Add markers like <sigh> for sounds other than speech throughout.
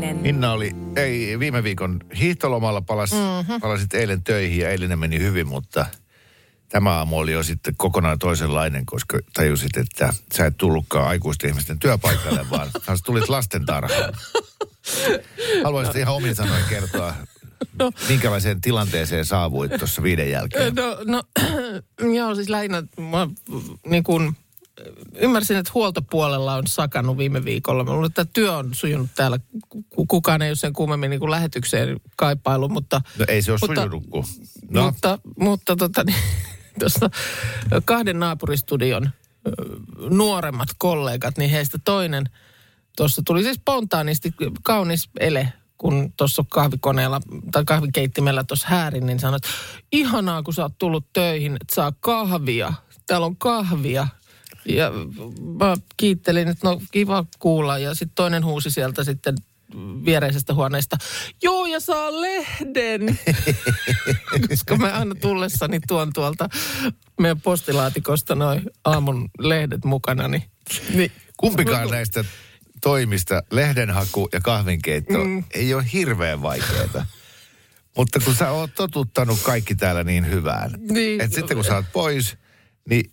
Vehviläinen. Minna oli, ei viime viikon hiihtolomalla palas, mm-hmm. palasit eilen töihin ja eilinen meni hyvin, mutta tämä aamu oli jo sitten kokonaan toisenlainen, koska tajusit, että sä et tullutkaan aikuisten ihmisten työpaikalle, <laughs> vaan sä tulit lastentarhaan. Haluaisit ihan omin sanoin kertoa, no. minkälaiseen tilanteeseen saavuit tuossa viiden jälkeen? No, no <clears throat> joo, siis lähinnä mä, niin kun, ymmärsin, että huoltopuolella on sakannut viime viikolla. Mä luulen, että työ on sujunut täällä. Kukaan ei ole sen kummemmin niin kuin lähetykseen kaipailu, mutta... No ei se ole mutta, sujunut kuin. No. Mutta, mutta tota, niin, <laughs> tuossa kahden naapuristudion nuoremmat kollegat, niin heistä toinen tuossa tuli siis spontaanisti kaunis ele, kun tuossa kahvikoneella tai kahvikeittimellä tuossa häärin, niin sanoit, ihanaa kun sä oot tullut töihin, että saa kahvia. Täällä on kahvia. Ja mä kiittelin, että no kiva kuulla. Ja sitten toinen huusi sieltä sitten viereisestä huoneesta, joo ja saa lehden. <laughs> Koska mä aina tullessani tuon tuolta meidän postilaatikosta noin aamun lehdet mukana. Niin, niin. Kumpikaan näistä toimista, lehdenhaku ja kahvinkeitto, mm. ei ole hirveän vaikeaa. Mutta kun sä oot totuttanut kaikki täällä niin hyvään, niin. että sitten kun sä oot pois, niin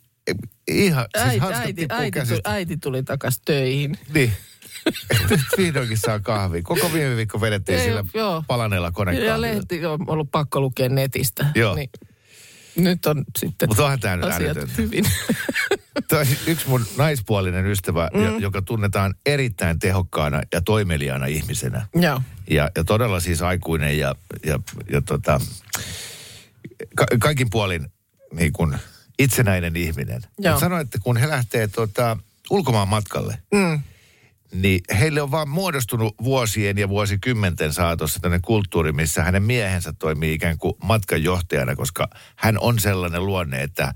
ihan, siis äiti, äiti, äiti, tuli, äiti tuli takas töihin. Niin. <laughs> Nyt vihdoinkin saa kahvi. Koko viime viikko vedettiin Ei, sillä joo. palaneella konekahvilla. Ja lehti on ollut pakko lukea netistä. Joo. Niin nyt on sitten Mutta onhan tämä asiat hyvin. <laughs> Tämä yksi mun naispuolinen ystävä, mm. joka tunnetaan erittäin tehokkaana ja toimeliaana ihmisenä. Joo. Ja, ja todella siis aikuinen ja, ja, ja tota, ka- kaikin puolin niin kuin itsenäinen ihminen. Sanoin, että kun he lähtee tota, ulkomaan matkalle, mm niin heille on vaan muodostunut vuosien ja vuosikymmenten saatossa tämmöinen kulttuuri, missä hänen miehensä toimii ikään kuin matkanjohtajana, koska hän on sellainen luonne, että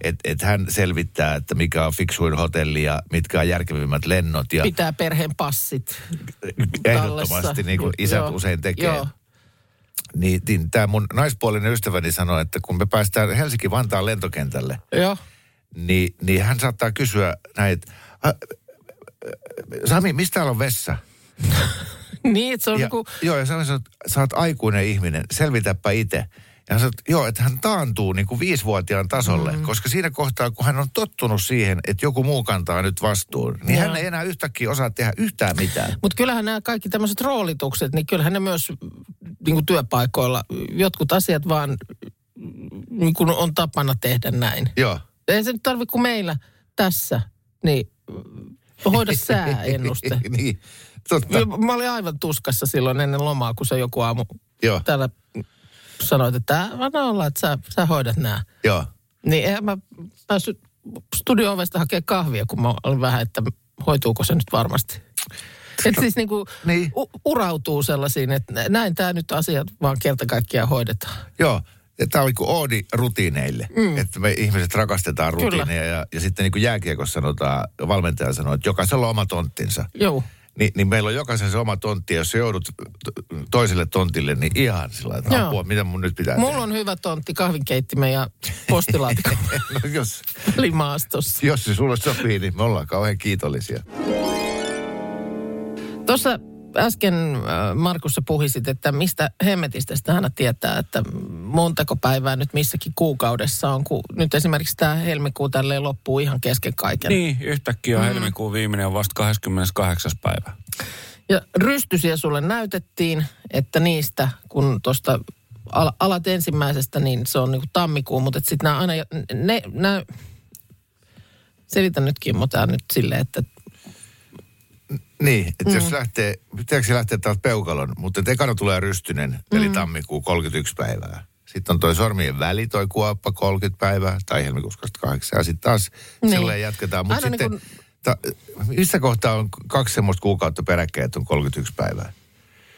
et, et hän selvittää, että mikä on fiksuin hotelli ja mitkä on järkevimmät lennot. Ja Pitää perheen passit Ehdottomasti, niin kuin isät Joo. usein tekee. Joo. Niin, niin tämä mun naispuolinen ystäväni sanoi, että kun me päästään Helsinki-Vantaan lentokentälle, Joo. Niin, niin hän saattaa kysyä näitä, Sami, mistä täällä on vessa? <laughs> niin, se on ja, joku... Joo, ja Sami sanoo, että sä oot aikuinen ihminen, selvitäpä itse. Ja hän sanoo, että joo, että hän taantuu niin kuin viisivuotiaan tasolle, mm. koska siinä kohtaa, kun hän on tottunut siihen, että joku muu kantaa nyt vastuun, niin joo. hän ei enää yhtäkkiä osaa tehdä yhtään mitään. Mutta kyllähän nämä kaikki tämmöiset roolitukset, niin kyllähän ne myös niin kuin työpaikoilla, jotkut asiat vaan niin kuin on tapana tehdä näin. Joo. Ei se nyt tarvitse kuin meillä tässä, niin hoida sääennuste. <laughs> niin, totta. Mä olin aivan tuskassa silloin ennen lomaa, kun se joku aamu Joo. täällä sanoit, että mä olla, että sä, sä hoidat nämä. Joo. Niin eihän mä päässyt studio-ovesta hakemaan kahvia, kun mä olin vähän, että hoituuko se nyt varmasti. Että siis niinku niin. u- urautuu sellaisiin, että näin tämä nyt asiat vaan kerta kaikkiaan hoidetaan. Joo, tämä oli kuin oodi rutiineille. Mm. Että me ihmiset rakastetaan rutiineja. Ja, ja sitten niin kuin jääkiekossa sanotaan, valmentaja sanoo, että jokaisella on oma tonttinsa. Joo. Ni, niin meillä on jokaisen se oma tontti, ja jos joudut toiselle tontille, niin ihan sillä että Joo. apua, mitä mun nyt pitää Mulla tehdä? on hyvä tontti, kahvinkeittimen ja postilaatikko. <laughs> no jos, maastossa. Jos se sulle sopii, niin me ollaan kauhean kiitollisia. Tuossa äsken äh, Markussa puhisit, että mistä hemmetistä sitä aina tietää, että montako päivää nyt missäkin kuukaudessa on, kun nyt esimerkiksi tämä helmikuu tälleen loppuu ihan kesken kaiken. Niin, yhtäkkiä on mm. helmikuun viimeinen on vasta 28. päivä. Ja rystysiä sulle näytettiin, että niistä, kun tuosta alat ensimmäisestä, niin se on niin kuin tammikuu, mutta sitten nämä aina, ne, nämä, selitän nyt Kimmo tämä nyt silleen, että niin, että mm. jos lähtee, pitääkö se lähteä taas peukalon, mutta ekana tulee rystynen, mm. eli tammikuu 31 päivää. Sitten on toi sormien väli, toi kuoppa 30 päivää, tai helmikuussa 28, ja sitten taas niin. silleen jatketaan. Mutta sitten, niin kun... ta, missä kohtaa on kaksi semmoista kuukautta peräkkäin, että on 31 päivää?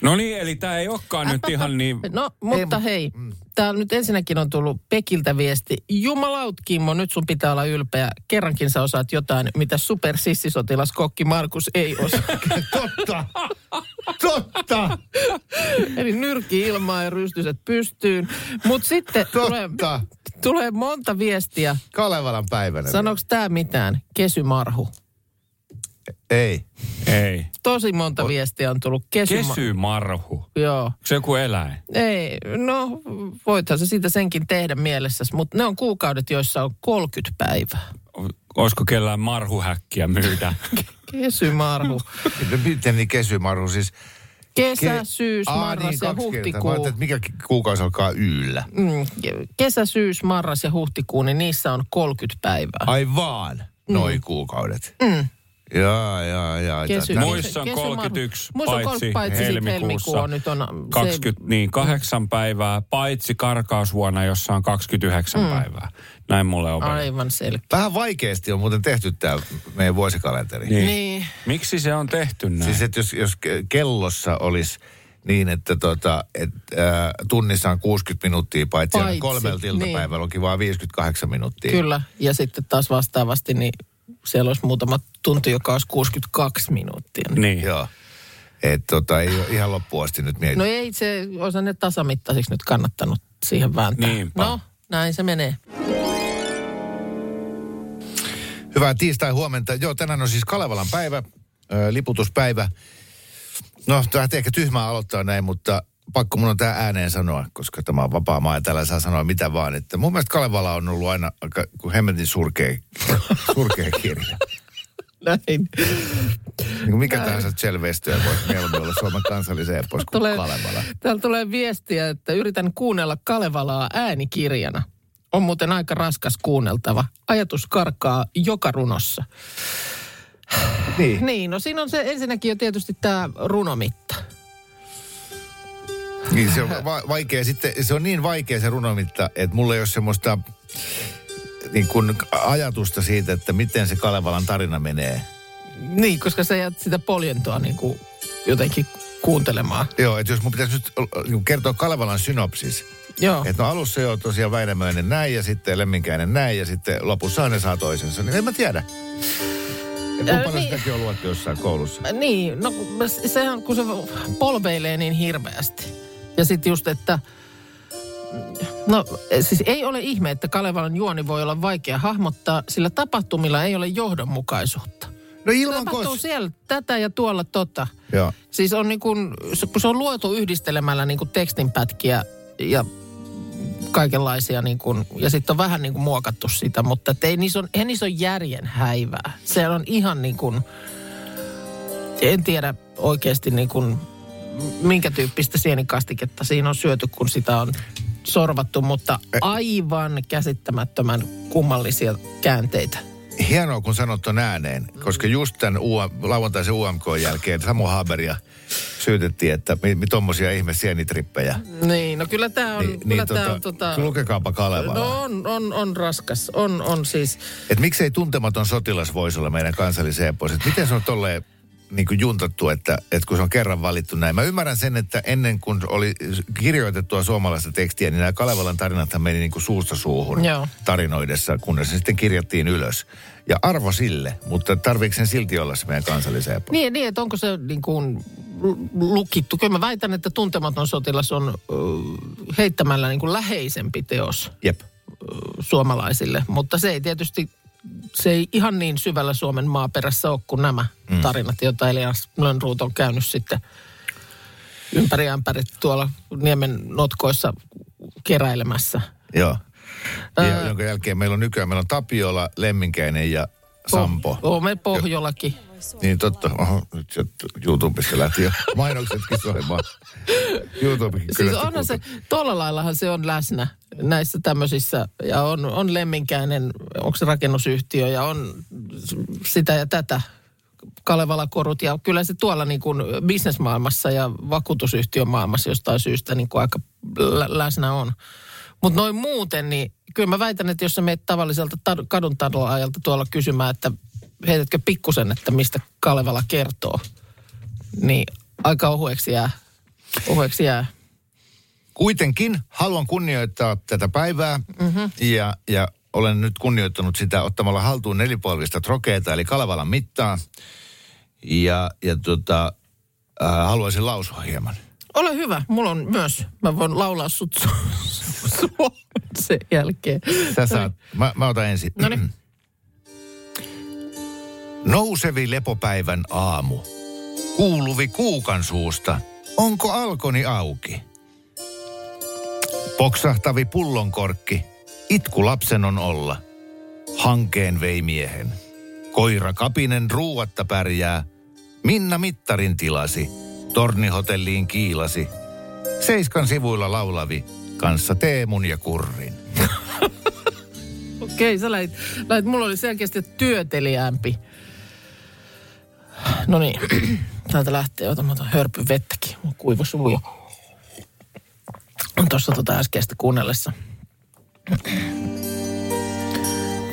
No niin, eli tämä ei olekaan nyt ihan niin... No, mutta Ei, hei, täällä nyt ensinnäkin on tullut Pekiltä viesti. Jumalaut Kimmo, nyt sun pitää olla ylpeä. Kerrankin sä osaat jotain, mitä supersissisotilaskokki Markus ei osaa. <laughs> Totta! Totta! Eli nyrki ilmaa ja rystyset pystyyn. Mutta sitten tulee, Totta! tulee monta viestiä. Kalevalan päivänä. Sanoks tää mitään? Kesymarhu. Ei. Ei. Tosi monta viestiä on tullut. Kesyma- Kesymarhu. Joo. Onko se joku eläin? Ei, no voithan se siitä senkin tehdä mielessäsi, mutta ne on kuukaudet, joissa on 30 päivää. O- Olisiko kellään marhuhäkkiä myydä? <laughs> Kesymarhu. Miten niin kesymarhu siis? Kesä, Ke- syys, Aa, marras niin, ja kertaa. Mä huhtikuu. että mikä kuukausi alkaa yllä. Mm, kesä, syys, marras ja huhtikuu, niin niissä on 30 päivää. Ai vaan, noi kuukaudet. Mm. Jaa, jaa, jaa. Kesy- Muissa on kesymarhu. 31, Muissa on 30 paitsi helmikuussa. helmikuu on nyt on se- 20, niin kahdeksan päivää, paitsi karkausvuonna, jossa on 29 mm. päivää. Näin mulle on. Aivan selkeä. Vähän vaikeasti on muuten tehty tämä meidän vuosikalenteri. Niin. Niin. Miksi se on tehty näin? Siis että jos, jos ke- kellossa olisi niin, että tota, et, äh, tunnissa on 60 minuuttia, paitsi, Paitsi, kolmelta iltapäivällä niin. onkin vaan 58 minuuttia. Kyllä, ja sitten taas vastaavasti, niin siellä olisi muutama tunti, joka olisi 62 minuuttia. Niin. Joo. Et tota, ei ole ihan loppuun asti nyt mietitty. No ei se, olisi ne tasamittaisiksi nyt kannattanut siihen vääntää. Niinpä. No, näin se menee. Hyvää tiistai huomenta. Joo, tänään on siis Kalevalan päivä, ö, liputuspäivä. No, tämä ehkä tyhmää aloittaa näin, mutta pakko mun on tämä ääneen sanoa, koska tämä on vapaa maa ja täällä saa sanoa mitä vaan. Että mun mielestä Kalevala on ollut aina aika kuin hemmetin surkea, surkea kirja. <laughs> Näin. Niin mikä tahansa Chelvestyä voisi mieluummin olla Suomen kansallisen epos kuin Tulee, Kalevala. täällä tulee viestiä, että yritän kuunnella Kalevalaa äänikirjana. On muuten aika raskas kuunneltava. Ajatus karkaa joka runossa. Niin. Niin, no siinä on se ensinnäkin jo tietysti tämä runomitta. Niin se on va- vaikea. Sitten se on niin vaikea se runomitta, että mulla ei ole semmoista niin kuin ajatusta siitä, että miten se Kalevalan tarina menee. Niin, koska sä jäät sitä poljentoa niin kuin jotenkin kuuntelemaan. Joo, että jos mun pitäisi nyt äh, niin kertoa Kalevalan synopsis. Joo. Että no alussa jo tosiaan Väinämöinen näin ja sitten Lemminkäinen näin ja sitten lopussa ne saa toisensa. Niin en mä tiedä. Ja kuinka Ää, paljon niin. sitäkin on luettu jossain koulussa. Niin, no sehän kun se polveilee niin hirveästi. Ja sitten just, että no siis ei ole ihme, että Kalevalan juoni voi olla vaikea hahmottaa, sillä tapahtumilla ei ole johdonmukaisuutta. No ilman tapahtuu kos... siellä tätä ja tuolla tota. Joo. Siis on niin kuin, se- kun se on luotu yhdistelemällä niin kuin tekstinpätkiä ja kaikenlaisia niin kuin, ja sitten on vähän niin kuin muokattu sitä, mutta ei niissä on, eihän niissä on järjen häivää. Se on ihan niin kuin, en tiedä oikeasti niin kuin, minkä tyyppistä sienikastiketta siinä on syöty, kun sitä on sorvattu, mutta aivan käsittämättömän kummallisia käänteitä. Hienoa, kun sanot ton ääneen, koska just tämän UM, lauantaisen UMK jälkeen Samu Haberia syytettiin, että mi, mi tommosia ihme sienitrippejä. Niin, no kyllä tämä on, Niin, kyllä niin tota, on tota, lukekaapa Kalevala. No on, on, on raskas. On, on siis. Että miksei tuntematon sotilas voisi olla meidän kansallisen epos? Et miten se on tolleen niin kuin juntattu, että, että kun se on kerran valittu näin. Mä ymmärrän sen, että ennen kuin oli kirjoitettua suomalaista tekstiä, niin nämä Kalevalan tarinathan meni niin kuin suusta suuhun Joo. tarinoidessa, kunnes se sitten kirjattiin ylös. Ja arvo sille, mutta tarviiko sen silti olla se meidän kansallisen epos? Niin, niin että onko se niin kuin lu- lukittu. Kyllä mä väitän, että tuntematon sotilas on heittämällä niin kuin läheisempi teos Jep. suomalaisille. Mutta se ei tietysti, se ei ihan niin syvällä Suomen maaperässä ole kuin nämä mm. tarinat, joita Elias Lönnruut on käynyt sitten ympäri ämpäri tuolla Niemen notkoissa keräilemässä. Joo. Ja jonka jälkeen meillä on nykyään, meillä on Tapiola, Lemminkäinen ja Sampo. Oo, me Pohjolakin. Niin totta. Oho, nyt se YouTubesta lähti jo mainoksetkin soimaan. YouTubekin Siis onhan se, tuolla laillahan se on läsnä näissä tämmöisissä, ja on, on lemminkäinen, onko se rakennusyhtiö, ja on sitä ja tätä, Kalevala-korut, ja kyllä se tuolla niin kuin bisnesmaailmassa ja vakuutusyhtiön maailmassa jostain syystä niin kuin aika lä- läsnä on. Mutta noin muuten, niin kyllä mä väitän, että jos sä meet tavalliselta tad- kadun ajalta tuolla kysymään, että heitätkö pikkusen, että mistä Kalevala kertoo, niin aika ohueksi jää Puheeksi jää. Kuitenkin haluan kunnioittaa tätä päivää mm-hmm. ja, ja olen nyt kunnioittanut sitä ottamalla haltuun nelipolvista trokeeta, eli Kalevalan mittaa. Ja, ja tota, äh, haluaisin lausua hieman. Ole hyvä, mulla on myös. Mä voin laulaa sut su- su- sen jälkeen. Sä saat, mä, mä otan ensin. Noniin. <clears throat> Nousevi lepopäivän aamu. Kuuluvi kuukan suusta. Onko alkoni auki? Poksahtavi pullonkorkki. Itku lapsen on olla. Hankeen vei miehen. Koira kapinen ruuatta pärjää. Minna mittarin tilasi. Tornihotelliin kiilasi. Seiskan sivuilla laulavi. Kanssa Teemun ja Kurrin. <laughs> Okei, sä lähit, lähit, mulla oli selkeästi työteliämpi. No niin, <clears throat> täältä lähtee. Ota, mä otan hörpy vettäkin. On kuiva suu jo. Tuossa tota äskeistä kuunnellessa.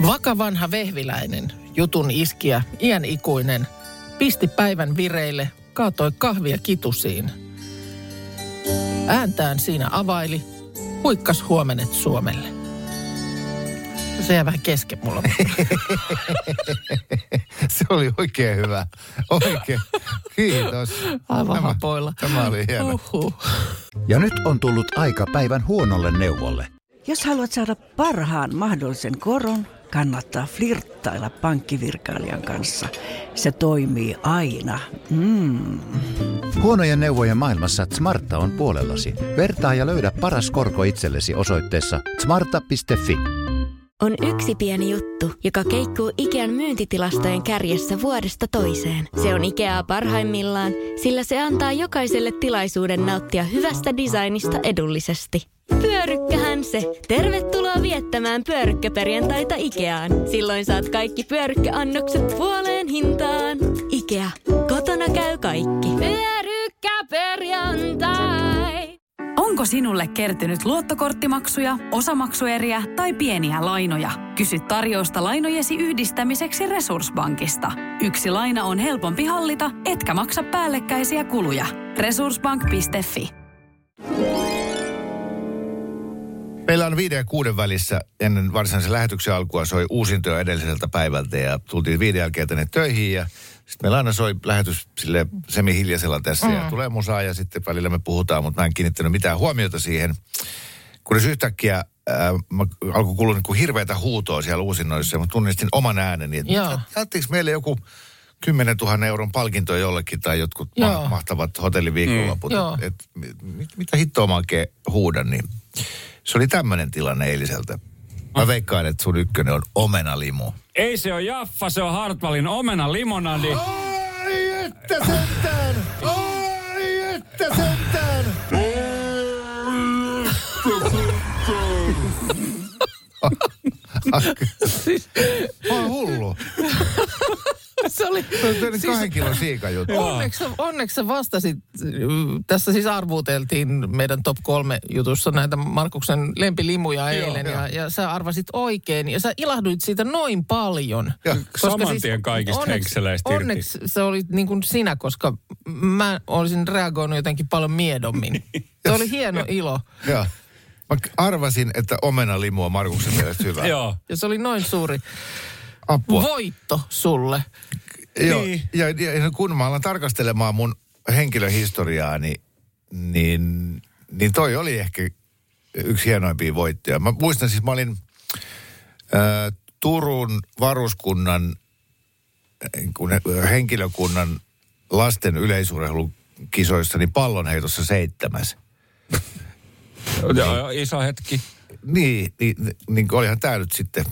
Vakavanha vehviläinen, jutun iskiä, iän ikuinen, pisti päivän vireille, kaatoi kahvia kitusiin. Ääntään siinä availi, huikkas huomenet Suomelle. Se jää vähän kesken mulla. <laughs> Se oli oikein hyvä. Oikein. Kiitos. Aivan Tämä- hapoilla. Tämä oli hieno. Uhuh. Ja nyt on tullut aika päivän huonolle neuvolle. Jos haluat saada parhaan mahdollisen koron, kannattaa flirttailla pankkivirkailijan kanssa. Se toimii aina. Mm. Huonojen neuvojen maailmassa Smarta on puolellasi. Vertaa ja löydä paras korko itsellesi osoitteessa smarta.fi. On yksi pieni juttu, joka keikkuu Ikean myyntitilastojen kärjessä vuodesta toiseen. Se on Ikeaa parhaimmillaan, sillä se antaa jokaiselle tilaisuuden nauttia hyvästä designista edullisesti. Pyörykkähän se! Tervetuloa viettämään pyörykkäperjantaita Ikeaan. Silloin saat kaikki pyörykkäannokset puoleen hintaan. Ikea. Kotona käy kaikki. Pyörykkäperjantai! Onko sinulle kertynyt luottokorttimaksuja, osamaksueriä tai pieniä lainoja? Kysy tarjousta lainojesi yhdistämiseksi Resurssbankista. Yksi laina on helpompi hallita, etkä maksa päällekkäisiä kuluja. Resurssbank.fi Meillä on viiden ja kuuden välissä ennen varsinaisen lähetyksen alkua soi uusintoja edelliseltä päivältä ja tultiin viiden jälkeen tänne töihin ja sitten meillä aina soi lähetys sille semihiljaisella tässä mm. ja tulee musaa ja sitten välillä me puhutaan, mutta mä en kiinnittänyt mitään huomiota siihen. Kunnes yhtäkkiä mä alkoi kuulua niin kuin hirveätä huutoa siellä uusinnoissa ja mä tunnistin oman ääneni. Jaettiinko meille joku 10 000 euron palkinto jollekin tai jotkut Joo. ma- mahtavat hotelliviikonloput. Mm. Et, et, mit, mitä hittoa mä oikein huudan, niin se oli tämmöinen tilanne eiliseltä. Mä veikkaan, että sun ykkönen on omenalimu. Ei se ole Jaffa, se on Hartwallin omena limonadi. Ai että sentään! Ai että sentään! <laughs> Mä oon hullu. <laughs> Se oli... Se on tehnyt kahden kilon siikajuttu. Onneksi, onneksi vastasit, mm, tässä siis arvuuteltiin meidän top kolme jutussa näitä Markuksen lempilimuja eilen joo. ja, ja sä arvasit oikein ja sä ilahduit siitä noin paljon. Joo. Saman tien kaikista irti. Onneksi se oli niin kuin sinä, koska mä olisin reagoinut jotenkin paljon miedommin. <laughs> Se oli hieno ilo. Joo. Mä arvasin, että omenalimu on Markuksen mielestä hyvä. Joo. Ja se oli noin suuri Apua. voitto sulle. Joo, Niin. ja, ja kun mä alan tarkastelemaan mun henkilöhistoriaa, niin, niin, niin toi oli ehkä yksi hienoimpia voittoja. Mä muistan siis, mä olin ä, Turun varuskunnan kun, henkilökunnan lasten yleisurheilukisoissa, niin pallonheitossa seitsemäs. <laughs> Joo, iso hetki. Niin, niin, niin olihan tämä nyt sitten,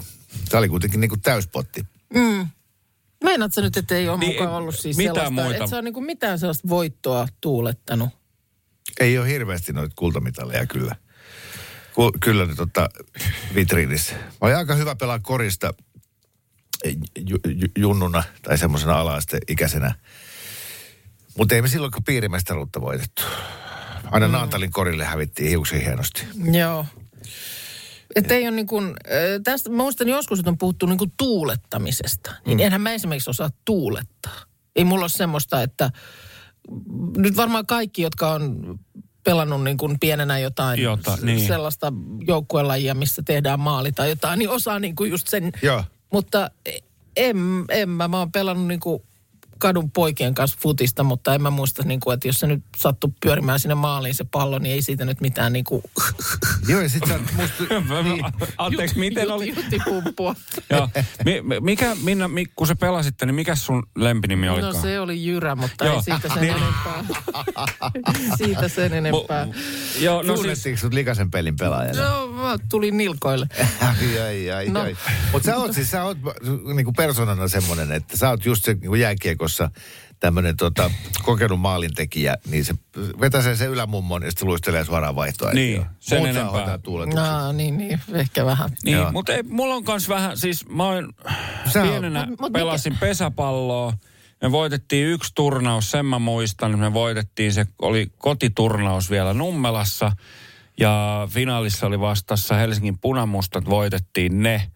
tämä oli kuitenkin niin kuin täyspotti. Meinaat sä nyt, että ei ole Niin, mukaan ollut siis mitään sellaista, muita. että se on niin kuin mitään sellaista voittoa tuulettanut. Ei ole hirveästi noita kultamitaleja kyllä. Ku, kyllä nyt tota vitriinissä. Mä olin aika hyvä pelaa korista ju, ju, junnuna tai semmoisena ala-asteikäisenä. Mutta ei me silloin piirimestaruutta voitettu. Aina mm. Naantalin korille hävittiin hiuksen hienosti. Joo. Että ei ole niin kuin, tästä, mä muistan joskus, että on puhuttu niin kuin tuulettamisesta. Niin enhän mä esimerkiksi osaa tuulettaa. Ei mulla ole semmoista, että nyt varmaan kaikki, jotka on pelannut niin kuin pienenä jotain Jota, niin. sellaista joukkuelajia, missä tehdään maali tai jotain, niin osaa niin kuin just sen. Joo. Mutta en, en mä, mä oon pelannut niin kuin kadun poikien kanssa futista, mutta en mä muista, niin kuin, että jos se nyt sattuu pyörimään sinne maaliin se pallo, niin ei siitä nyt mitään niin kuin <laughs> Joo, ja sit sä musta... <laughs> niin, Anteeksi, miten oli? jutipumppua. <laughs> Joo. Mi- mi- mikä, Minna, mi- kun sä pelasitte, niin mikä sun lempinimi No olikaan? se oli Jyrä, mutta Joo. ei siitä sen Niin. enempää. siitä sen enempää. Joo, no siis, Tunnettiinko sut likaisen pelin pelaajana? No, mä tulin nilkoille. <laughs> Ai, ai, ai, No. ai. Mutta sä oot siis, sä oot niinku persoonana semmoinen, että sä oot just se niinku jääkiekossa tämmöinen tota, kokenut maalintekijä, niin se vetää sen, se ylämummon ja sitten se luistelee suoraan vaihtoa. Niin, sen Muut saa enempää. No niin, niin, ehkä vähän. niin, Joo. mutta ei, mulla on kans vähän, siis mä oon Sä oot- pienenä Mut- mut pelasin pesäpalloa. Me voitettiin yksi turnaus, sen mä muistan. Me voitettiin, se oli kotiturnaus vielä Nummelassa. Ja finaalissa oli vastassa Helsingin punamustat, voitettiin ne.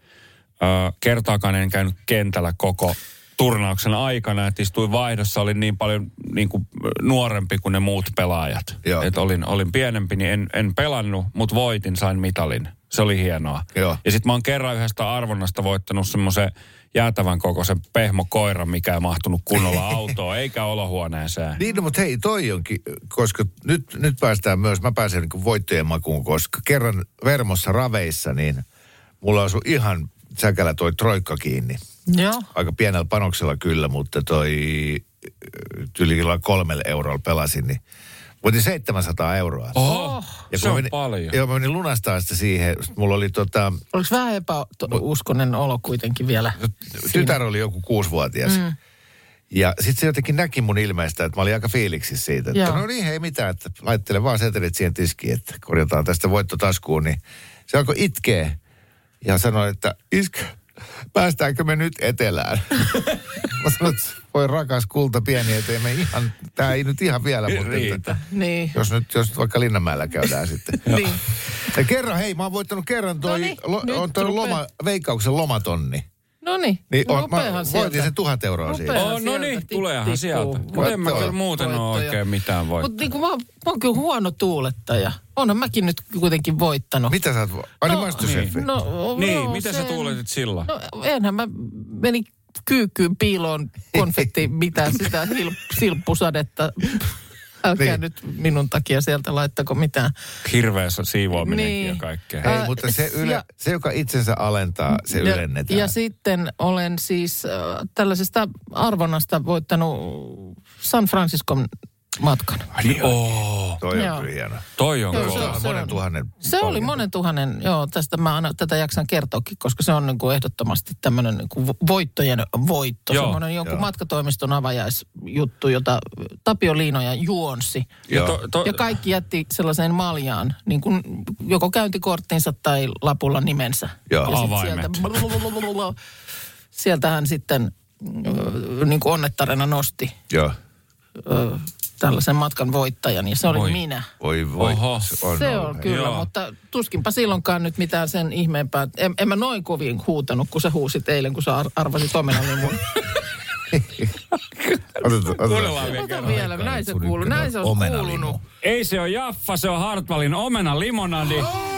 Ö, kertaakaan en käynyt kentällä koko turnauksen aikana, että istuin vaihdossa, olin niin paljon niin kuin nuorempi kuin ne muut pelaajat. Joo. Et olin, olin pienempi, niin en, en pelannut, mutta voitin, sain mitalin. Se oli hienoa. Joo. Ja sitten mä oon kerran yhdestä arvonnasta voittanut semmoisen jäätävän kokoisen pehmokoiran, mikä ei mahtunut kunnolla <laughs> autoon, eikä olohuoneeseen. Niin, no, mutta hei, toi onkin, koska nyt, nyt päästään myös, mä pääsen niin voittojen makuun, koska kerran Vermossa raveissa, niin mulla asui ihan säkälä toi troikka kiinni. Joo. Aika pienellä panoksella kyllä, mutta toi tyylillä kolmelle eurolla pelasin, niin voitin 700 euroa. Oho, Ja se on menin, paljon. Joo, mä menin lunastaa sitä siihen. Mulla oli tota, Oliko vähän epäuskonen olo kuitenkin vielä? tytär oli joku kuusivuotias. Mm. Ja sitten se jotenkin näki mun ilmeistä, että mä olin aika fiiliksissä siitä, että Joo. no niin, hei mitään, että laittele vaan setelit siihen tiskiin, että korjataan tästä voittotaskuun. Niin se alkoi itkeä ja sanoi, että iskä, päästäänkö me nyt etelään? <laughs> mä sanoin, että voi rakas kulta pieni, että ei me ihan, tää ei nyt ihan vielä, mutta Riitä. että, Niin. jos nyt, jos nyt vaikka Linnanmäellä käydään <laughs> sitten. niin. Ja kerran, hei, mä oon voittanut kerran toi, Noniin, lo, on toi loma, veikkauksen lomatonni. No niin, Niin on, mä sieltä. sen tuhat euroa siitä. Oh, no niin, tuleehan sieltä. Mutta en mä kyllä muuten ole oikein mitään voittanut. Mutta niin kuin mä, mä oon kyllä huono tuulettaja. Onhan mäkin nyt kuitenkin voittanut. Mitä sä oot, vo- ai niin No, Masterchefi? No, Niin, no, miten sä sen- tuuletit silloin? No enhän mä menin kyykkyyn piiloon konfetti, mitä sitä sil, <laughs> silppusadetta. Älkää Niin. nyt minun takia sieltä laittako mitään. Hirveässä siivoaminenkin Niin. ja kaikkea. Hei, Ää, mutta se, yle, ja- se, joka itsensä alentaa, se Ja, ylennetään. ja sitten olen siis äh, tällaisesta arvonnasta voittanut San Franciscon matkan. Niin, oh, Toi on Joo. kyllä hieno. toi on Joo, kova. se Se on se monen on- tuhannen. Se oli palkinto. monen tuhannen, joo, tästä mä aina tätä jaksan kertoakin, koska se on niin kuin ehdottomasti tämmöinen niin kuin vo- voittojen voitto. Joo, Semmoinen jonkun joo. matkatoimiston avajaisjuttu, jota Tapio Liinoja juonsi. Ja, Joo. to, to, Ja kaikki jätti sellaiseen maljaan, niin kuin joko käyntikorttinsa tai lapulla nimensä. Joo. Ja sit Avaimet. Sieltä, sieltä hän sitten niin kuin onnettarena nosti Joo. ö, tällaisen matkan voittajan, ja se oli Voi. minä. Voi voi. Oho. Se on, Se on kyllä, Joo. mutta tuskinpa silloinkaan nyt mitään sen ihmeempää. En, en mä noin kovin huutanut, kun sä huusit eilen, kun sä ar- arvasit omenan niin mun. <laughs> Otetaan, otetaan. vielä Ota kerran. vielä, näin se kuuluu, näin se on kuulunut. Ei se ole Jaffa, se on Hartwallin omena limonadi. Ai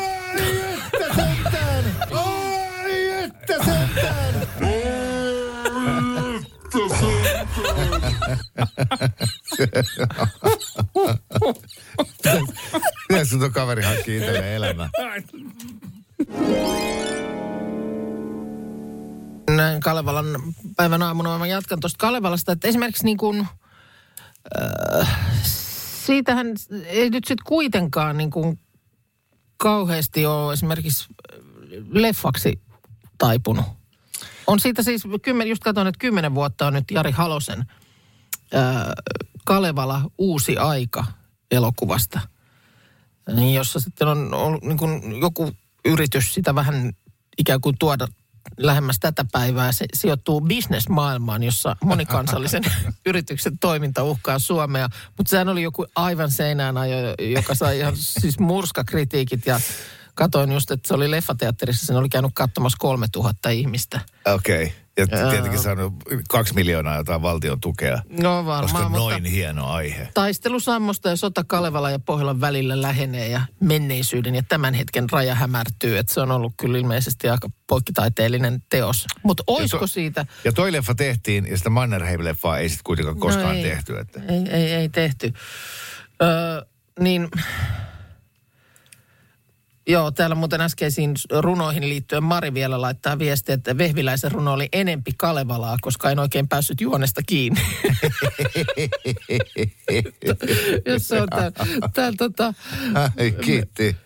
Miten sun kaveri hankkii itselleen elämää? Näin Kalevalan päivän aamuna mä jatkan tuosta Kalevalasta, että esimerkiksi niin kuin, äh, siitähän ei nyt sitten kuitenkaan niin kuin kauheasti ole esimerkiksi leffaksi taipunut. On siitä siis, kymmen, just katsoin, että kymmenen vuotta on nyt Jari Halosen äh, Kalevala Uusi aika elokuvasta, niin jossa sitten on ollut niin kuin joku yritys sitä vähän ikään kuin tuoda lähemmäs tätä päivää. Se sijoittuu bisnesmaailmaan, jossa monikansallisen <laughs> yrityksen toiminta uhkaa Suomea. Mutta sehän oli joku aivan seinään ajo, joka sai ihan siis murskakritiikit ja katoin just, että se oli leffateatterissa, sen oli käynyt katsomassa 3000 ihmistä. Okei. Okay. Ja tietenkin saanut kaksi miljoonaa jotain valtion tukea. No varmaan, koska mutta noin hieno aihe. taistelu Sammosta ja sota Kalevala ja Pohjolan välillä lähenee ja menneisyyden ja tämän hetken raja hämärtyy. Että se on ollut kyllä ilmeisesti aika poikkitaiteellinen teos. Mutta oisko to- siitä... Ja toi leffa tehtiin, ja sitä Mannerheim-leffaa ei sitten kuitenkaan koskaan No ei, tehty. Että. Ei, ei, ei tehty. Öö, niin... Joo, täällä muuten äskeisiin runoihin liittyen Mari vielä laittaa viestiä, että Vehviläisen runo oli enempi Kalevalaa, koska en oikein päässyt juonesta kiinni. <laughs> Jos se on tää, tää, tota, Ai, kiitti.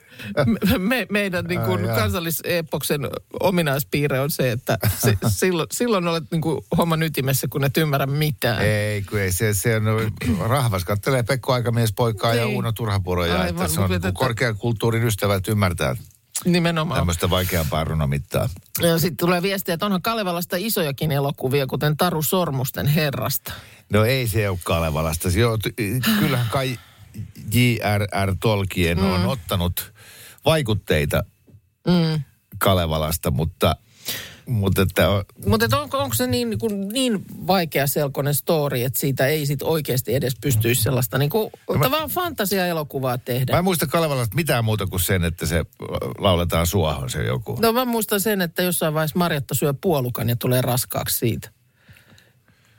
Me, me, meidän niin kuin Ai, kansallisepoksen ominaispiirre on se, että se, <laughs> silloin, silloin olet niin kuin homman ytimessä, kun et ymmärrä mitään. Ei, kun ei se, se on rahvas. Kattelee Pekko Aikamies poikaa ja Niin. Uno Turhapuroja. Aivan, Että se on mutta niin että- korkeakulttuurin ystävät ymmärtää Nimenomaan. tämmöistä vaikeampaa runomittaa. Ja sitten tulee viestiä, että onhan Kalevalasta isojakin elokuvia, kuten Taru Sormusten herrasta. No ei se ole Kalevalasta. Se on, kyllähän kai J.R.R. Tolkien mm. on ottanut vaikutteita Mm. Kalevalasta, mutta, mutta että on- Mutta onko, onko se niin, niin, niin vaikea selkoinen story, että siitä ei sit oikeasti edes pystyisi sellaista niin kuin, mä- vaan fantasia-elokuvaa tehdä? Mä en muista Kalevalasta mitään muuta kuin sen, että se lauletaan suohon se joku. No mä muistan sen, että jossain vaiheessa Marjatta syö puolukan ja tulee raskaaksi siitä.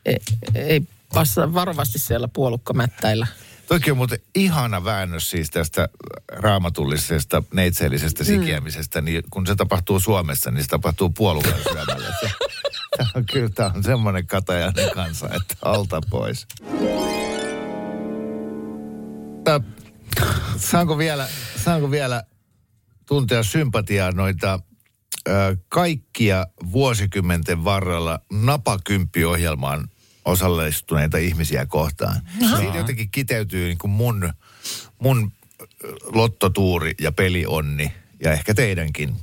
Ei, ei passa varovasti siellä puolukkamättäillä. Toki on muuten ihana väännös siis tästä raamatullisesta neitseellisestä sikiämisestä, niin kun se tapahtuu Suomessa, niin se tapahtuu puolukan syömällä. Tämä on kyllä tämä on semmoinen katajainen kansa, että alta pois. Tää- Saanko vielä, saanko vielä tuntea sympatiaa noita ö, kaikkia vuosikymmenten varrella napakymppiohjelmaan osallistuneita ihmisiä kohtaan. Siinä jotenkin kiteytyy niin kuin mun, mun lottotuuri ja pelionni ja ehkä teidänkin.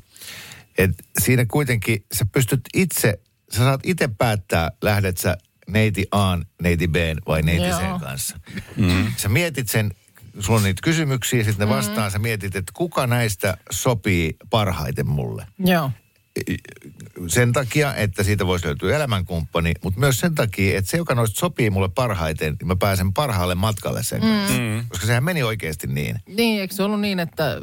Et siinä kuitenkin sä pystyt itse, sä saat itse päättää, lähdet sä neiti A, neiti B vai neiti Joo. C kanssa. Mm. Sä mietit sen, sulla on niitä kysymyksiä, sitten ne vastaan, sä mietit, että kuka näistä sopii parhaiten mulle Joo. Sen takia, että siitä voisi löytyä elämänkumppani, mutta myös sen takia, että se, joka noista sopii mulle parhaiten, niin mä pääsen parhaalle matkalle sen kanssa. Mm. Koska sehän meni oikeasti niin. Niin, eikö se ollut niin, että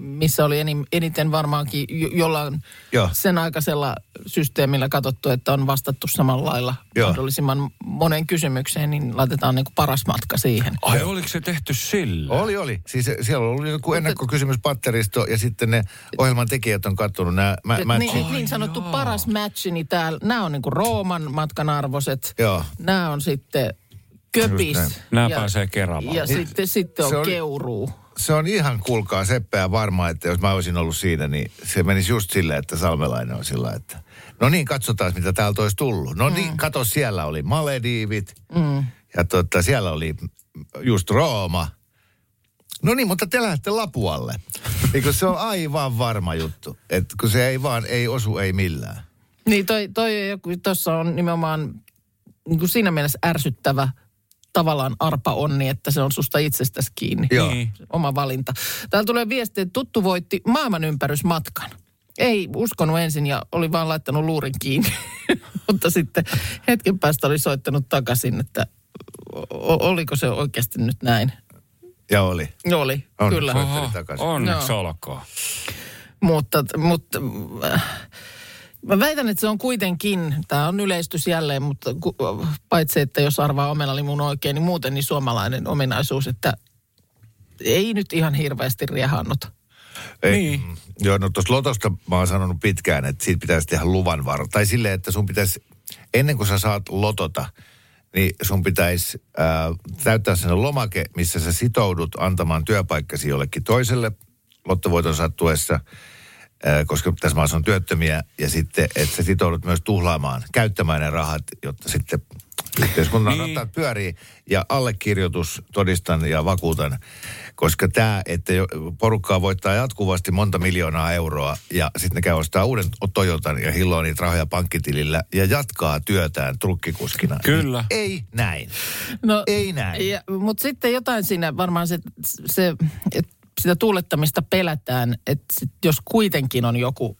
missä oli eniten varmaankin jo, jollain Joo. sen aikaisella systeemillä katsottu, että on vastattu samalla lailla Joo. mahdollisimman monen kysymykseen, niin laitetaan niin kuin paras matka siihen. Ai oliko se tehty sillä? Oli, oli. Siis siellä oli joku ennakkokysymyspatteristo ja sitten ne ohjelman tekijät on katsonut nämä mä, Niin, matchit. niin, niin sanottu paras matchi, niin täällä, nämä on niin kuin Rooman matkan arvoiset. Joo. Nämä on sitten Köpis. Nämä pääsee Keravalle. Ja sitten, sitten on Se oli- Keuruu. Se on ihan kuulkaa seppää varmaa, että jos mä olisin ollut siinä, niin se menisi just silleen, että Salmelainen on sillä, että no niin, katsotaan mitä täältä olisi tullut. No niin, kato, siellä oli Malediivit Mm. ja tota, siellä oli just Rooma. No niin, mutta te lähdette Lapualle. Eikö se on aivan varma juttu, että kun se ei vaan, ei osu, ei millään. Niin toi, toi joku, tuossa on nimenomaan niin kuin siinä mielessä ärsyttävä tavallaan arpa onni, että se on susta itsestäsi kiinni. Joo. Niin. Oma valinta. Täällä tulee viesti, että tuttu voitti maailman ympärysmatkan. Ei uskonut ensin ja oli vaan laittanut luurin kiinni. <laughs> Mutta sitten hetken päästä oli soittanut takaisin, että oliko se oikeasti nyt näin. Ja oli. Oli, On, kyllä. Oho, takaisin. onneksi Joo. olkoon. Mutta, mutta äh, mä väitän, että se on kuitenkin, tämä on yleistys jälleen, mutta ku, paitsi, että jos arvaa omenalimun oikein, niin muuten niin suomalainen ominaisuus, että ei nyt ihan hirveästi riehannut. Ei, Niin. mm, Joo, no tuosta Lotosta mä oon sanonut pitkään, että siitä pitäisi tehdä luvan varo. Tai silleen, että sun pitäisi, ennen kuin sä saat Lotota, niin sun pitäisi ää, täyttää sen lomake, missä sä sitoudut antamaan työpaikkasi jollekin toiselle lottovoiton sattuessa, ää, koska tässä maassa on työttömiä, ja sitten, että sä sitoudut myös tuhlaamaan, käyttämään ne rahat, jotta sitten yhteiskunnan Niin. niin. pyörii. Ja allekirjoitus todistan ja vakuutan, koska tämä, että porukkaa voittaa jatkuvasti monta miljoonaa euroa ja sitten ne käy ostaa uuden Toyotan ja hilloo niitä rahoja pankkitilillä ja jatkaa työtään trukkikuskina. Kyllä. Niin ei näin. No, Ei näin. Ja, mutta sitten jotain siinä varmaan se, se että sitä tuulettamista pelätään, että sit jos kuitenkin on joku,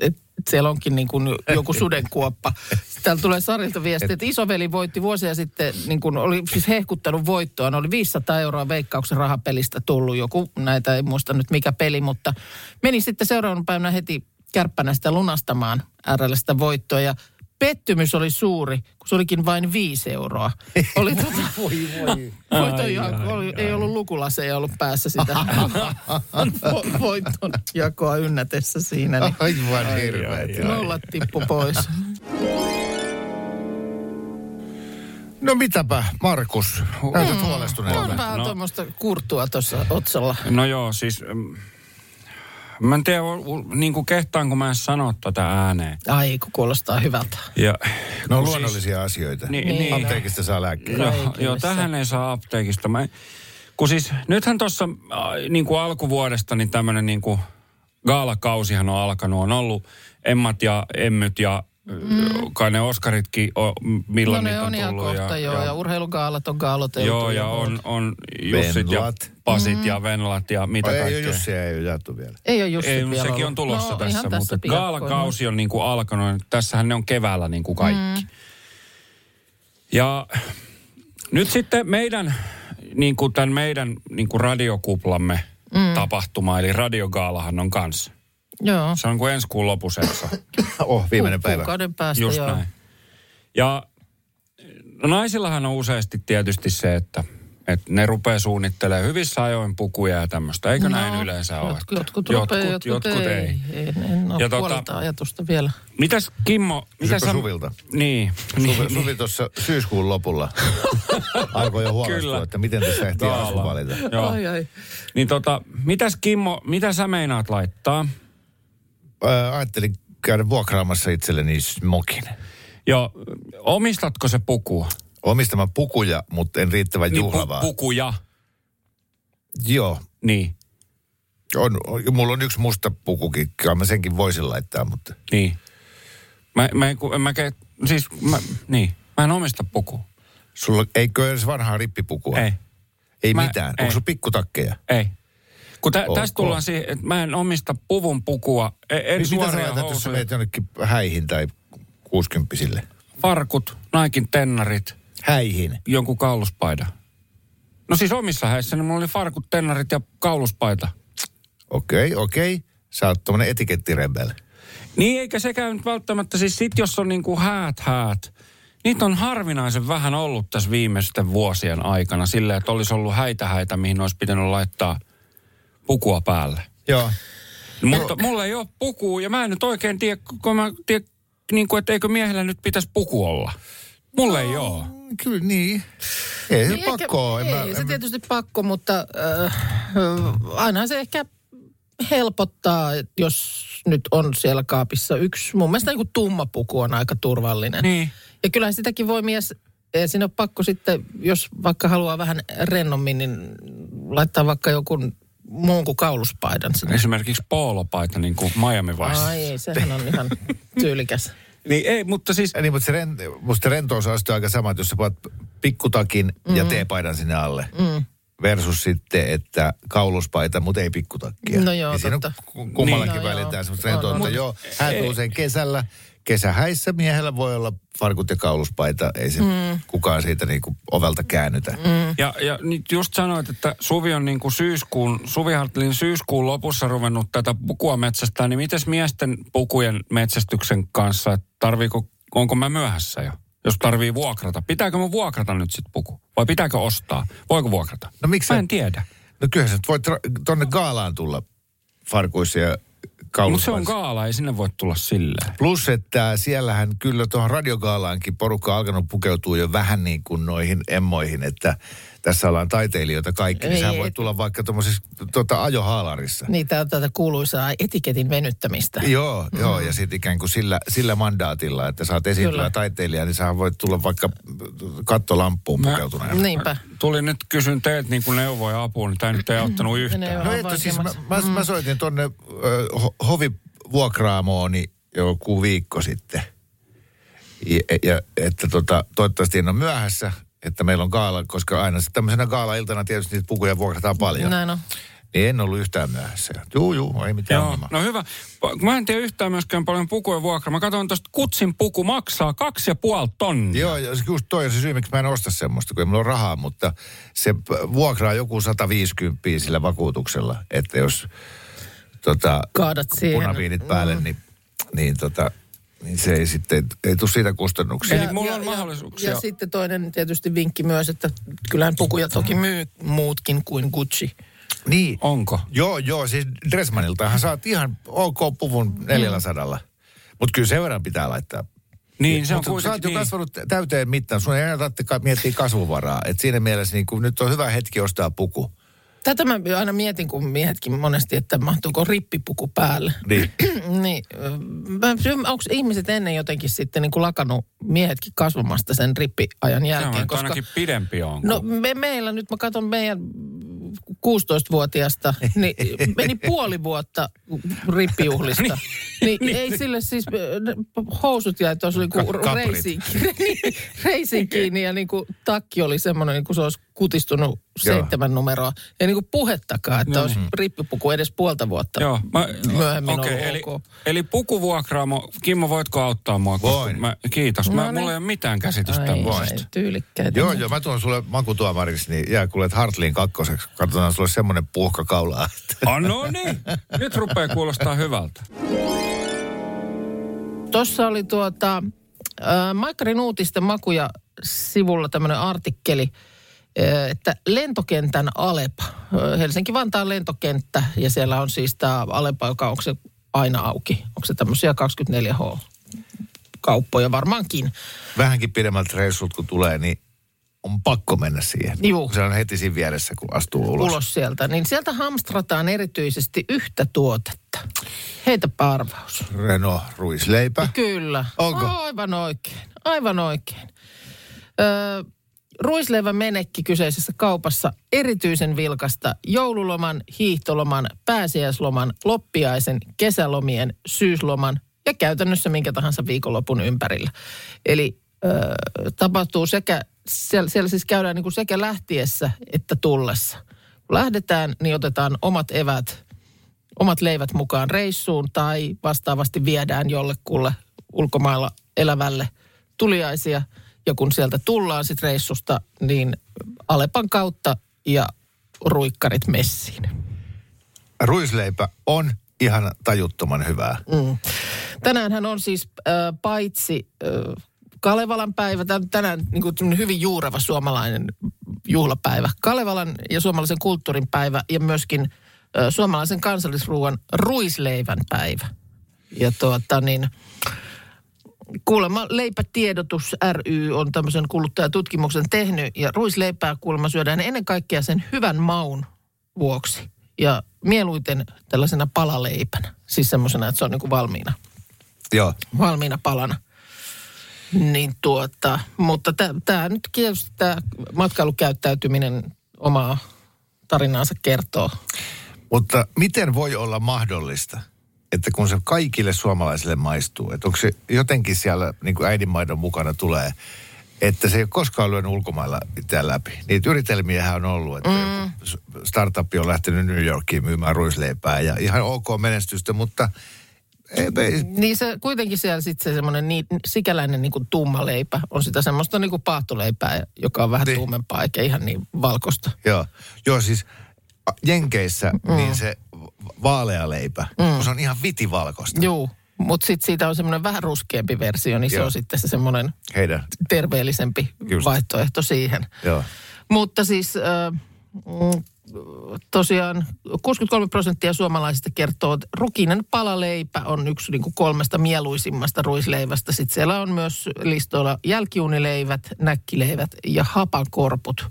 että siellä onkin niin kuin joku sudenkuoppa. Täällä tulee Sarilta viesti, että isoveli voitti vuosia sitten, niin kuin oli siis hehkuttanut voittoa. Ne oli 500 euroa veikkauksen rahapelistä tullut joku, näitä ei muista nyt mikä peli, mutta meni sitten seuraavana päivänä heti kärppänä sitä lunastamaan RL sitä voittoa ja pettymys oli suuri, kun se olikin vain viisi euroa. Oli <laughs> tota, Voi <laughs> voi. voiton jako, oli, ei ollut lukulaseja ollut päässä sitä <laughs> vo- voiton jakoa ynnätessä siinä. Niin Aivan hirveet. nollat tippu pois. No mitäpä, Markus, näytät huolestuneelta. On vähän No. tuommoista kurttua tuossa otsalla. No joo, siis... mm, Mä en tiedä, niin kuin kehtaanko mä en sano tätä ääneen. Ai, kun kuulostaa hyvältä. Ja, No kun luonnollisia asioita. Niin, niin. Apteekista saa lääkkeitä. Joo, Kaikille joo, tähän ei saa apteekista. Mä, kun siis, nythän tuossa niin kuin alkuvuodesta niin tämmöinen niin kuin gaalakausihan on alkanut. On ollut Emmat ja Emmyt ja mm. kai ne Oskaritkin, o, milloin no ne niitä on on ihan tullut. kohta, joo. Ja urheilugaalat on gaaloteltu. Joo, ja on, on Jussit Venlat. ja Pasit ja Venlat ja mitä ei kaikkea. ole Jussia ei ole jaettu vielä. Ei ole just Ei, vielä sekin ollut. on tulossa no, tässä, tässä mutta piakkoin. gaalakausi on niin kuin alkanut. Tässähän ne on keväällä niin kuin kaikki. Mm. Ja nyt sitten meidän, niin kuin tämän meidän niin kuin radiokuplamme mm. tapahtuma, eli radiogaalahan on kanssa. Joo. Se on kuin ensi kuun lopussa. <coughs> Oh, viimeinen Ku- päivä. Kuukauden päästä, Just joo. näin. Ja no naisillahan on useasti tietysti se, että, että ne rupeaa suunnittelemaan hyvissä ajoin pukuja ja tämmöistä. Eikö no, näin yleensä ole? Jotkut, jotkut, jotkut, rupeaa, jotkut, jotkut ei. ei. En, en ole Ja tota- ajatusta vielä. Mitäs Kimmo, mitä Kysypä sä... Suvilta. Niin. Suvi, niin, Suvi tuossa syyskuun lopulla <laughs> alkoi jo huolestua, Kyllä. että miten tässä ehtii asu valita. Joo. Ai, ai. Niin tota, mitäs Kimmo, mitä sä meinaat laittaa? Ää, ajattelin käydä vuokraamassa itselleni smokin. Joo, omistatko se pukua? Omistamaan pukuja, mutta en riittävän Niin, juhlavaa. pu- pukuja. Joo. Niin, On, on, mulla on yksi musta pukukin, kyllä mä senkin voisin laittaa, mutta niin. Mä, mä, en, mä, ke- siis, mä, niin, mä en omista pukua. sulla eikö edes vanhaa rippipukua? Ei, Ei Mä- mitään. ei. Onko sulla pikkutakkeja? ei. Kun tä, Ok. tästä tullaan siihen, että mä en omista puvun pukua, e- en Niin mitä sä laitat, jos menet jonnekin häihin tai kuusikymppisille? farkut, naikin tennarit, Häihin. jonkun kauluspaida. No siis omissa häissä, niin mulla oli farkut, tennarit ja kauluspaita. Okei, okay, okei. Okay. Sä oot tommonen etikettirebel. Niin, eikä sekään nyt välttämättä, siis sit jos on niinku häät häät, niitä on harvinaisen vähän ollut tässä viimeisten vuosien aikana silleen, että olisi ollut häitä häitä, mihin olisi pitänyt laittaa pukua päälle. Joo. Mutta mulla ei ole pukua ja mä en nyt oikein tiedä, kun mä tiedä, niin kuin, että eikö miehellä nyt pitäisi puku olla. Mulla ei ole. Kyllä niin. Ei se Niin pakko. Ei, mä- se en mä- tietysti pakko, mutta äh, aina se ehkä helpottaa, että jos nyt on siellä kaapissa yksi. Mun mielestä niin tumma puku on aika turvallinen. Niin. Ja kyllä sitäkin voi mies, ei siinä ole pakko sitten, jos vaikka haluaa vähän rennommin, niin laittaa vaikka joku muun kuin kauluspaidan sinne. Esimerkiksi poolopaita, niin kuin Miami Vice. Ai, sehän on ihan tyylikäs. <laughs> Niin ei, mutta siis... Ja Niin, mutta se ren, musta rentous on aika sama, että jos sä paat pikkutakin mm. ja teepaidan sinne alle. Mm. Versus sitten, että kauluspaita, mutta ei pikkutakkia. No joo, niin siinä on totta. ku- kummallakin Niin. No joo. välitään semmoista rentoutta. Joo, hän ei. usein kesällä. Kesähäissä miehellä voi olla farkut ja kauluspaita. Ei se mm. kukaan siitä niinku ovelta käännytä. Mm. Ja, ja nyt just sanoit, että Suvi on niin kuin syyskuun, Suvi Hartlin syyskuun lopussa ruvennut tätä pukua metsästää, niin mites miesten pukujen metsästyksen kanssa, että tarviiko, onko mä myöhässä jo? Jos tarvii vuokrata. Pitääkö mä vuokrata nyt sit puku? Vai pitääkö ostaa? Voiko vuokrata? No miksi Mä en tiedä. No kyllähän sä voit ra- tonne gaalaan tulla farkuissa ja Mutta se on gaala, ei sinne voi tulla silleen. Plus, että siellähän kyllä tuohon radiogaalaankin porukka on alkanut pukeutua jo vähän niin kuin noihin emmoihin, että tässä ollaan taiteilijoita kaikki, niin Ei, sehän voi ei. tulla vaikka tuommoisessa tota, ajohaalarissa. Niin tää on tätä kuuluisaa etiketin venyttämistä. Joo, joo, ja sitten ikään kuin sillä, sillä mandaatilla, että sä oot esiintyvä taiteilija, niin sä voit tulla vaikka kattolampuun Mä- pukeutuneena. Niinpä. Tuli nyt kysyn teiltä niin kuin neuvoja apuun, niin tämä nyt ei auttanut yhtään. No että siis mä, mä, mä soitin tonne ö, ho- hovivuokraamooni joku viikko sitten. Ja, ja että tota, toivottavasti en ole myöhässä, että meillä on gaala, koska aina se tämmöisenä gaala-iltana tietysti niitä pukuja vuokrataan paljon. Näin on. Niin en ollut yhtään myöhässä. Juu, juu, ei mitään Joo, ongelmaa. no hyvä. Mä en tiedä yhtään myöskään paljon pukujen vuokra. Mä katsoin tuosta Kutsin puku maksaa kaksi ja puoli tonnia. Joo, ja se- just toi on se syy, miksi mä en osta semmoista, kun ei mulla ole rahaa, mutta se vuokraa joku 150 sillä vakuutuksella, että jos tota, Kaadat siihen. punaviinit päälle, niin, niin, tota, niin se ei sitten, ei tule siitä kustannuksia. Eli mulla on mahdollisuuksia. Ja, ja sitten toinen tietysti vinkki myös, että kyllähän pukuja toki myy muutkin kuin Gucci. Niin. Onko? Joo, joo, siis Dressmaniltahan saat ihan ok puvun 400. Mutta kyllä sen verran pitää laittaa. Niin, se on Mutta kun sä oot jo niin. kasvanut täyteen mittaan, sun ei enää tarvitse ka- miettiä kasvuvaraa. Et siinä mielessä niin kun nyt on hyvä hetki ostaa puku. Tätä mä aina mietin, kun miehetkin monesti, että mahtuuko rippipuku päälle. Niin. <clears throat> niin, onko ihmiset ennen jotenkin sitten niin kuin lakannut miehetkin kasvamasta sen rippiajan Se jälkeen? on, koska... ainakin pidempi on. No me, meillä nyt, mä katson meidän 16-vuotiasta, <laughs> niin meni puoli vuotta rippijuhlista. <laughs> niin, niin, ei sille siis, housut jäi tuossa niin kuin reisiin, <laughs> reisiin kiinni ja niin kuin takki oli semmoinen, niin kuin se olisi kutistunut Joo. seitsemän numeroa. Ei niin kuin puhettakaan, että olisi rippipuku edes puolta vuotta Joo, mä, myöhemmin ollut eli, ok. eli pukuvuokraamo. Kimmo, voitko auttaa mua? Voin. Mä, kiitos. No Mä, niin. mulla ei ole mitään käsitystä Ai, tämmöistä. ai, tyylikkäitä. joo, joo, mä tuon sulle makutuomariksi, niin jää kuulet Hartliin kakkoseksi. Katsotaan sulle semmoinen puhka kaulaa. Oh, no niin, nyt rupeaa kuulostaa hyvältä. Tuossa oli tuota, äh, Maikkarin uutisten makuja sivulla tämmöinen artikkeli, että lentokentän Alepa, Helsinki-Vantaan lentokenttä, ja siellä on siis tämä Alepa, joka onko se aina auki? Onko se tämmöisiä 24H kauppoja varmaankin? Vähänkin pidemmältä reissut kun tulee, niin on pakko mennä siihen. Juu. Se on heti siinä vieressä, kun astuu ulos. ulos, sieltä. Niin sieltä hamstrataan erityisesti yhtä tuotetta. Heitä arvaus. Renault ruisleipä. Kyllä. Onko? Aivan oikein. Aivan oikein. Öö, menekki kyseisessä kaupassa erityisen vilkasta joululoman, hiihtoloman, pääsiäisloman, loppiaisen, kesälomien, syysloman ja käytännössä minkä tahansa viikonlopun ympärillä. Eli öö, tapahtuu sekä, siellä, siellä siis käydään niin kuin sekä lähtiessä että tullessa. Kun lähdetään, niin otetaan omat evät omat leivät mukaan reissuun tai vastaavasti viedään jollekulle ulkomailla elävälle tuliaisia. Ja kun sieltä tullaan sitten reissusta, niin Alepan kautta ja ruikkarit messiin. Ruisleipä on ihan tajuttoman hyvää. Mm. Tänäänhän on siis äh, paitsi äh, Kalevalan päivä, tän- tänään niin kuin hyvin juureva suomalainen juhlapäivä. Kalevalan ja suomalaisen kulttuurin päivä ja myöskin äh, suomalaisen kansallisruuan ruisleivän päivä. Ja tuota niin, kuulemma Leipätiedotus ry on tämmöisen kuluttajatutkimuksen tehnyt ja ruisleipää kuulemma syödään ennen kaikkea sen hyvän maun vuoksi. Ja mieluiten tällaisena palaleipänä, siis semmoisena, että se on niin kuin valmiina, Joo. valmiina palana. Niin tuota, mutta tämä nyt tietysti tämä matkailukäyttäytyminen omaa tarinaansa kertoo. Mutta miten voi olla mahdollista, että kun se kaikille suomalaisille maistuu, että onko se jotenkin siellä niin kuin äidinmaidon mukana tulee, että se ei ole koskaan lyönyt ulkomailla mitään läpi. Niitä yritelmiähän on ollut, että mm. startup on lähtenyt New Yorkiin myymään ruisleipää ja ihan ok menestystä, mutta ei, ei, Niin se kuitenkin siellä sitten se semmoinen niin, sikäläinen niin kuin tumma leipä on sitä semmoista niin kuin paahtoleipää, joka on vähän Niin. tuumempaa eikä ihan niin valkosta. Joo, joo siis Jenkeissä mm. niin se vaalea leipä, mm. kun se on ihan vitivalkoista. Juu, mutta sitten siitä on semmoinen vähän ruskeampi versio, niin se Joo. on sitten se semmoinen Heidän, terveellisempi Just. vaihtoehto siihen. joo. Mutta siis äh, tosiaan 63 prosenttia suomalaisista kertoo, että rukinen palaleipä on yksi niin kuin kolmesta mieluisimmasta ruisleivästä. Sitten siellä on myös listoilla jälkiunileivät, näkkileivät ja hapankorput.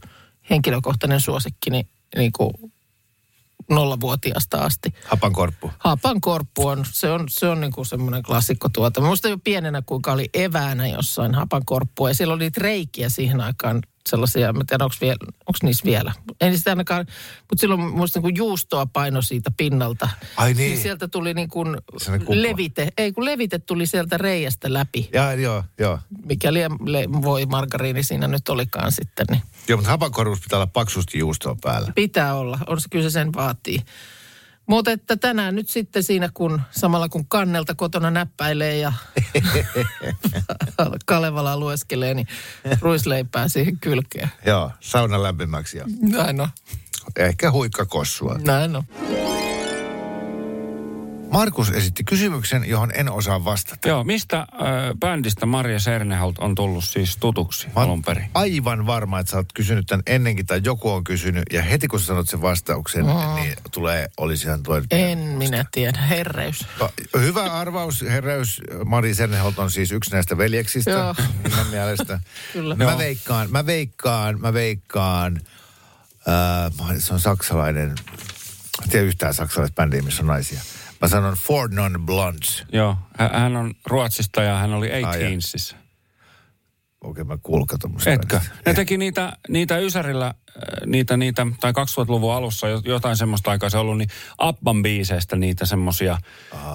Henkilökohtainen suosikki niin, niin kuin nollavuotiaasta asti. Hapankorppu. Hapankorppu on, se on, se on niin kuin semmoinen klassikko. Mä muistan jo pienenä, kuinka oli eväänä jossain hapankorppua. Ja siellä oli niitä reikiä siihen aikaan sellaisia, mä tiedän, onko, vielä, onko niissä vielä. Ei sitä ainakaan, mutta silloin muistan, kun juustoa paino siitä pinnalta. Ai niin. sieltä tuli niin kuin levite, ei kun levite tuli sieltä reiästä läpi. Ja, joo, joo. Mikä lie, le, voi margariini siinä nyt olikaan sitten, niin Joo, mutta hapankorvus pitää olla paksusti juustoa päällä. pitää olla. On se kyllä se sen vaatii. Mutta että tänään nyt sitten siinä, kun samalla kun kannelta kotona näppäilee ja <laughs> Kalevala lueskelee, niin ruisleipää siihen kylkeen. Joo, sauna lämpimäksi ja Näin on. ehkä huikkakossua. Näin on. Markus esitti kysymyksen, johon en osaa vastata. Joo, mistä äh, bändistä Maria Serneholt on tullut siis tutuksi Mä alun perin? aivan varma, että sä oot kysynyt tämän ennenkin tai joku on kysynyt. Ja heti kun sä sanot sen vastauksen, Mm. niin tulee, olisihan toi... En minä tiedä. Herreys. No, Hyvä arvaus, herreys. Mari Serneholt on siis yksi näistä veljeksistä. Joo. Minun mielestä. <laughs> Kyllä. Mä Joo. veikkaan, mä veikkaan, mä veikkaan. Äh, se on saksalainen, en tiedä yhtään saksalaista bändiä, missä on naisia. Mä sanon Four Non Blondes. Joo, hä- hän on Ruotsista ja hän oli. 18 Okei, mä kuulka tuommoista. Etkö? Ne teki niitä, niitä Ysärillä, äh, niitä, niitä, tai 2000-luvun alussa jo- jotain semmoista aikaa se ollut, niin Abban biiseistä niitä semmoisia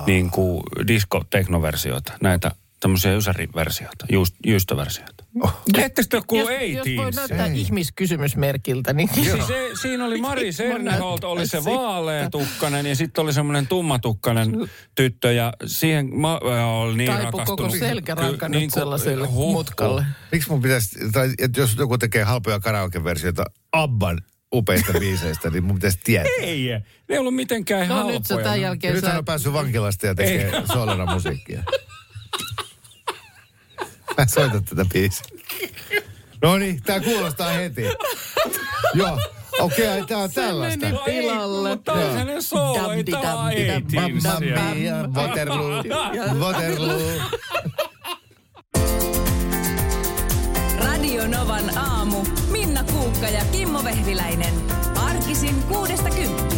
niin kuin disco-teknoversioita, näitä tämmöisiä Ysäri-versioita, juust, juustoversioita. Oh. Ette sitten ole kuullut jos, jos voi 18 näyttää ihmiskysymysmerkiltä, niin Siis se, siinä oli Mari Serneholt, oli se vaaleatukkanen ja sitten oli semmoinen tummatukkanen tyttö ja siihen mä olin niin Taipu rakastunut. koko selkäranka Ky- nyt niin kuin- sellaiselle huh, mutkalle. Miksi mun pitäisi, tai että jos joku tekee halpoja karaoke-versioita Abban upeista <laughs> biiseistä, niin mun pitäisi tietää. Ei, ne ei ollut mitenkään No halpoja. nyt sä tämän Ja jälkeen nyt hän sä... on päässyt vankilasta ja tekee solena musiikkia. <laughs> <laughs> Mä soitan tätä biisiä. No niin, tää kuulostaa heti. Joo, okei, okay, tää on tällaista. meni pilalle. Mutta on sellainen soolo, ei tää ole Dam-di-dam-di-dam, eighties. Bambi ja Waterloo, <laughs> Waterloo. Radio Novan aamu. Minna Kuukka ja Kimmo Vehviläinen. Arkisin kuudesta kymppiin.